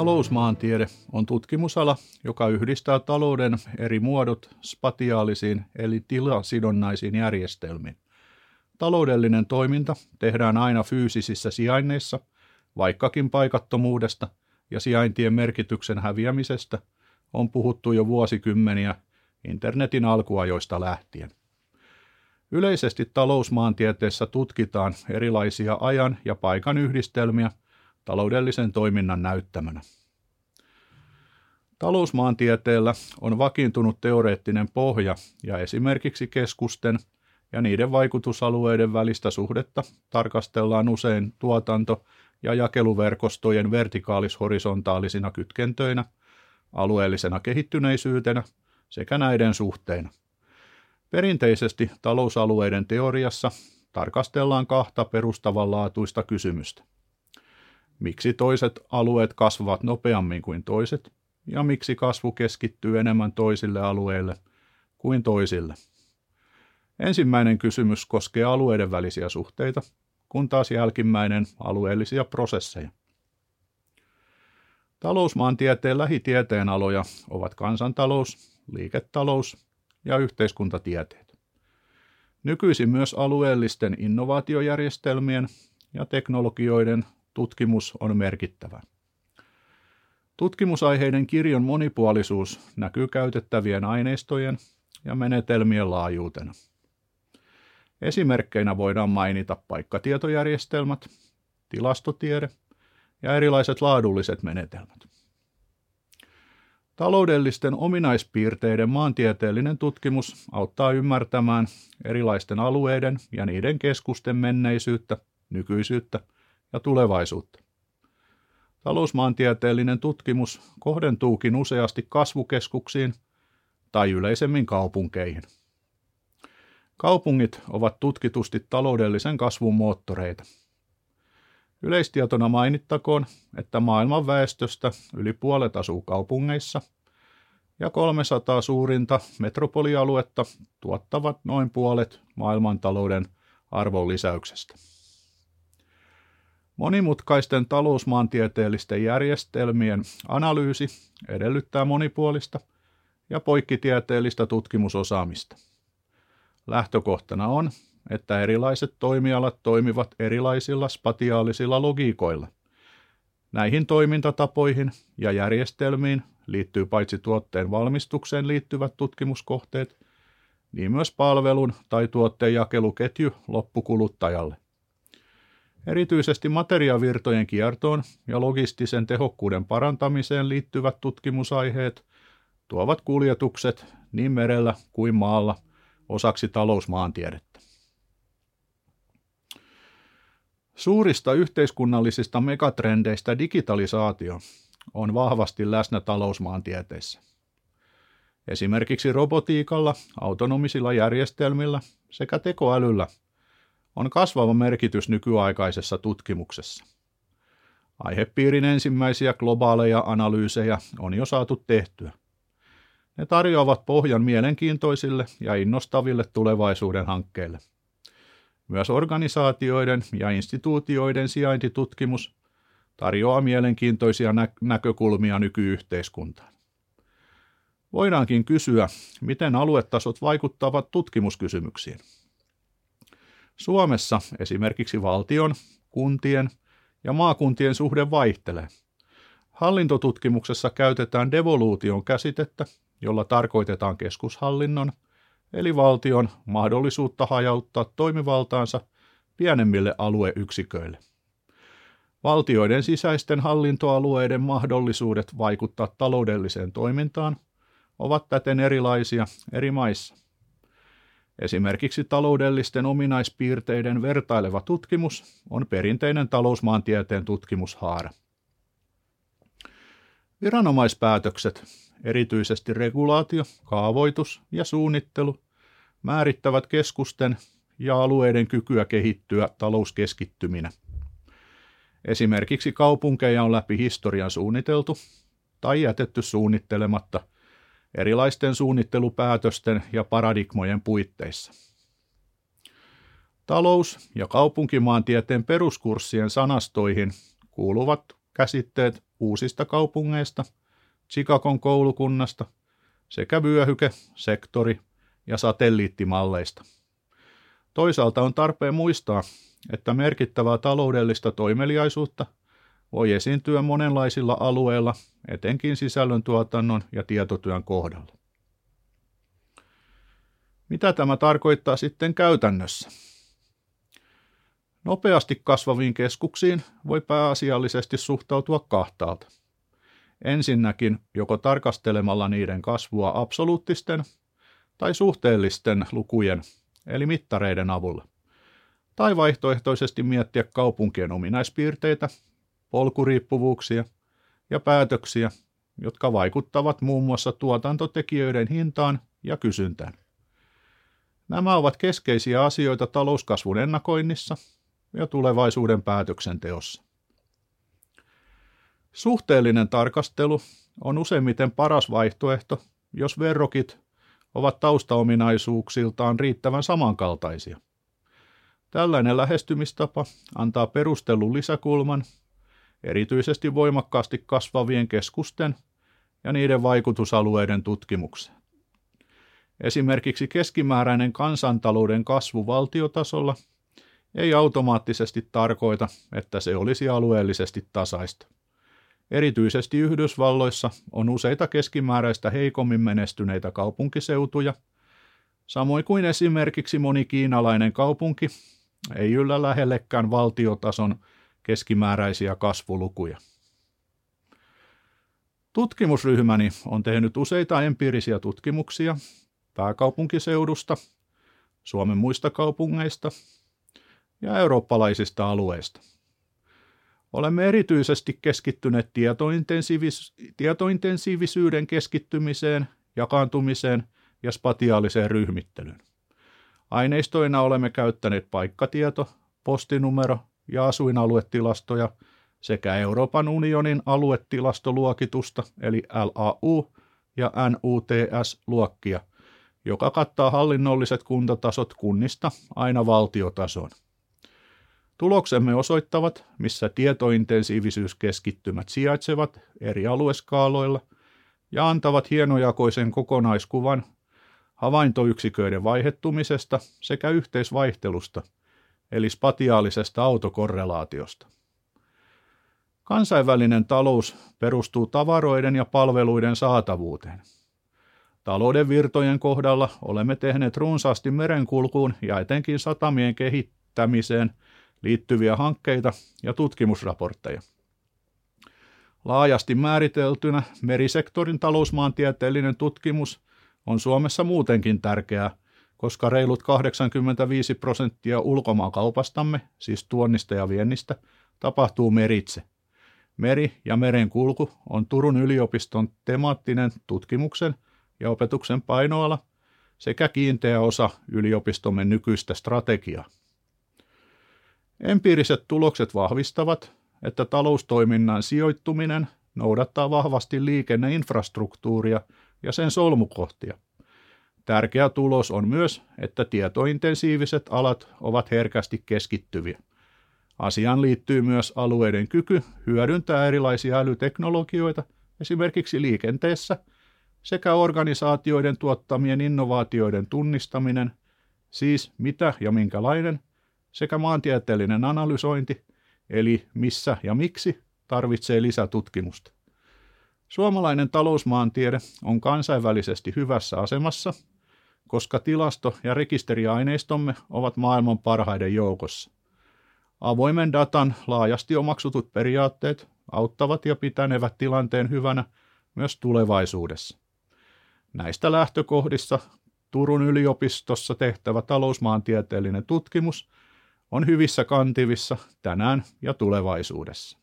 Talousmaantiede on tutkimusala, joka yhdistää talouden eri muodot spatiaalisiin eli tilasidonnaisiin järjestelmiin. Taloudellinen toiminta tehdään aina fyysisissä sijainneissa, vaikkakin paikattomuudesta ja sijaintien merkityksen häviämisestä on puhuttu jo vuosikymmeniä internetin alkuajoista lähtien. Yleisesti talousmaantieteessä tutkitaan erilaisia ajan ja paikan yhdistelmiä taloudellisen toiminnan näyttämänä. Talousmaantieteellä on vakiintunut teoreettinen pohja ja esimerkiksi keskusten ja niiden vaikutusalueiden välistä suhdetta tarkastellaan usein tuotanto- ja jakeluverkostojen vertikaalis-horisontaalisina kytkentöinä, alueellisena kehittyneisyytenä sekä näiden suhteina. Perinteisesti talousalueiden teoriassa tarkastellaan kahta perustavanlaatuista kysymystä. Miksi toiset alueet kasvavat nopeammin kuin toiset ja miksi kasvu keskittyy enemmän toisille alueille kuin toisille. Ensimmäinen kysymys koskee alueiden välisiä suhteita, kun taas jälkimmäinen alueellisia prosesseja. Talousmaantieteen lähitieteen aloja ovat kansantalous, liiketalous ja yhteiskuntatieteet. Nykyisin myös alueellisten innovaatiojärjestelmien ja teknologioiden tutkimus on merkittävä. Tutkimusaiheiden kirjon monipuolisuus näkyy käytettävien aineistojen ja menetelmien laajuutena. Esimerkkeinä voidaan mainita paikkatietojärjestelmät, tilastotiede ja erilaiset laadulliset menetelmät. Taloudellisten ominaispiirteiden maantieteellinen tutkimus auttaa ymmärtämään erilaisten alueiden ja niiden keskusten menneisyyttä, nykyisyyttä ja tulevaisuutta. Talousmaantieteellinen tutkimus kohdentuukin useasti kasvukeskuksiin tai yleisemmin kaupunkeihin. Kaupungit ovat tutkitusti taloudellisen kasvun moottoreita. Yleistietona mainittakoon, että maailman väestöstä yli puolet asuu kaupungeissa ja 300 suurinta metropolialuetta tuottavat noin puolet maailmantalouden arvonlisäyksestä. Monimutkaisten talousmaantieteellisten järjestelmien analyysi edellyttää monipuolista ja poikkitieteellistä tutkimusosaamista. Lähtökohtana on, että erilaiset toimialat toimivat erilaisilla spatiaalisilla logiikoilla. Näihin toimintatapoihin ja järjestelmiin liittyy paitsi tuotteen valmistukseen liittyvät tutkimuskohteet, niin myös palvelun tai tuotteen jakeluketju loppukuluttajalle. Erityisesti materiavirtojen kiertoon ja logistisen tehokkuuden parantamiseen liittyvät tutkimusaiheet tuovat kuljetukset niin merellä kuin maalla osaksi talousmaantiedettä. Suurista yhteiskunnallisista megatrendeistä digitalisaatio on vahvasti läsnä talousmaantieteissä. Esimerkiksi robotiikalla, autonomisilla järjestelmillä sekä tekoälyllä on kasvava merkitys nykyaikaisessa tutkimuksessa. Aihepiirin ensimmäisiä globaaleja analyysejä on jo saatu tehtyä. Ne tarjoavat pohjan mielenkiintoisille ja innostaville tulevaisuuden hankkeille. Myös organisaatioiden ja instituutioiden sijaintitutkimus tarjoaa mielenkiintoisia nä- näkökulmia nykyyhteiskuntaan. Voidaankin kysyä, miten aluetasot vaikuttavat tutkimuskysymyksiin. Suomessa esimerkiksi valtion, kuntien ja maakuntien suhde vaihtelee. Hallintotutkimuksessa käytetään devoluution käsitettä, jolla tarkoitetaan keskushallinnon, eli valtion mahdollisuutta hajauttaa toimivaltaansa pienemmille alueyksiköille. Valtioiden sisäisten hallintoalueiden mahdollisuudet vaikuttaa taloudelliseen toimintaan ovat täten erilaisia eri maissa. Esimerkiksi taloudellisten ominaispiirteiden vertaileva tutkimus on perinteinen talousmaantieteen tutkimushaara. Viranomaispäätökset, erityisesti regulaatio, kaavoitus ja suunnittelu, määrittävät keskusten ja alueiden kykyä kehittyä talouskeskittyminä. Esimerkiksi kaupunkeja on läpi historian suunniteltu tai jätetty suunnittelematta erilaisten suunnittelupäätösten ja paradigmojen puitteissa. Talous- ja kaupunkimaantieteen peruskurssien sanastoihin kuuluvat käsitteet uusista kaupungeista, Chicagon koulukunnasta sekä vyöhyke, sektori ja satelliittimalleista. Toisaalta on tarpeen muistaa, että merkittävää taloudellista toimeliaisuutta voi esiintyä monenlaisilla alueilla, etenkin sisällöntuotannon ja tietotyön kohdalla. Mitä tämä tarkoittaa sitten käytännössä? Nopeasti kasvaviin keskuksiin voi pääasiallisesti suhtautua kahtaalta. Ensinnäkin joko tarkastelemalla niiden kasvua absoluuttisten tai suhteellisten lukujen eli mittareiden avulla. Tai vaihtoehtoisesti miettiä kaupunkien ominaispiirteitä, polkuriippuvuuksia ja päätöksiä, jotka vaikuttavat muun muassa tuotantotekijöiden hintaan ja kysyntään. Nämä ovat keskeisiä asioita talouskasvun ennakoinnissa ja tulevaisuuden päätöksenteossa. Suhteellinen tarkastelu on useimmiten paras vaihtoehto, jos verrokit ovat taustaominaisuuksiltaan riittävän samankaltaisia. Tällainen lähestymistapa antaa perustellun lisäkulman erityisesti voimakkaasti kasvavien keskusten ja niiden vaikutusalueiden tutkimukseen. Esimerkiksi keskimääräinen kansantalouden kasvu valtiotasolla ei automaattisesti tarkoita, että se olisi alueellisesti tasaista. Erityisesti Yhdysvalloissa on useita keskimääräistä heikommin menestyneitä kaupunkiseutuja, samoin kuin esimerkiksi moni kiinalainen kaupunki ei yllä lähellekään valtiotason keskimääräisiä kasvulukuja. Tutkimusryhmäni on tehnyt useita empiirisiä tutkimuksia pääkaupunkiseudusta, Suomen muista kaupungeista ja eurooppalaisista alueista. Olemme erityisesti keskittyneet tietointensiivis- tietointensiivisyyden keskittymiseen, jakaantumiseen ja spatiaaliseen ryhmittelyyn. Aineistoina olemme käyttäneet paikkatieto, postinumero ja asuinaluetilastoja sekä Euroopan unionin aluetilastoluokitusta eli LAU ja NUTS-luokkia, joka kattaa hallinnolliset kuntatasot kunnista aina valtiotason. Tuloksemme osoittavat, missä tietointensiivisyyskeskittymät sijaitsevat eri alueskaaloilla ja antavat hienojakoisen kokonaiskuvan havaintoyksiköiden vaihettumisesta sekä yhteisvaihtelusta, eli spatiaalisesta autokorrelaatiosta. Kansainvälinen talous perustuu tavaroiden ja palveluiden saatavuuteen. Talouden virtojen kohdalla olemme tehneet runsaasti merenkulkuun ja etenkin satamien kehittämiseen – liittyviä hankkeita ja tutkimusraportteja. Laajasti määriteltynä merisektorin talousmaantieteellinen tutkimus on Suomessa muutenkin tärkeää, koska reilut 85 prosenttia ulkomaankaupastamme, siis tuonnista ja viennistä, tapahtuu meritse. Meri- ja merenkulku on Turun yliopiston temaattinen tutkimuksen ja opetuksen painoala sekä kiinteä osa yliopistomme nykyistä strategiaa. Empiiriset tulokset vahvistavat, että taloustoiminnan sijoittuminen noudattaa vahvasti liikenneinfrastruktuuria ja sen solmukohtia. Tärkeä tulos on myös, että tietointensiiviset alat ovat herkästi keskittyviä. Asiaan liittyy myös alueiden kyky hyödyntää erilaisia älyteknologioita esimerkiksi liikenteessä sekä organisaatioiden tuottamien innovaatioiden tunnistaminen, siis mitä ja minkälainen sekä maantieteellinen analysointi, eli missä ja miksi, tarvitsee lisätutkimusta. Suomalainen talousmaantiede on kansainvälisesti hyvässä asemassa, koska tilasto- ja rekisteriaineistomme ovat maailman parhaiden joukossa. Avoimen datan laajasti omaksutut periaatteet auttavat ja pitänevät tilanteen hyvänä myös tulevaisuudessa. Näistä lähtökohdissa Turun yliopistossa tehtävä talousmaantieteellinen tutkimus – on hyvissä kantivissa tänään ja tulevaisuudessa.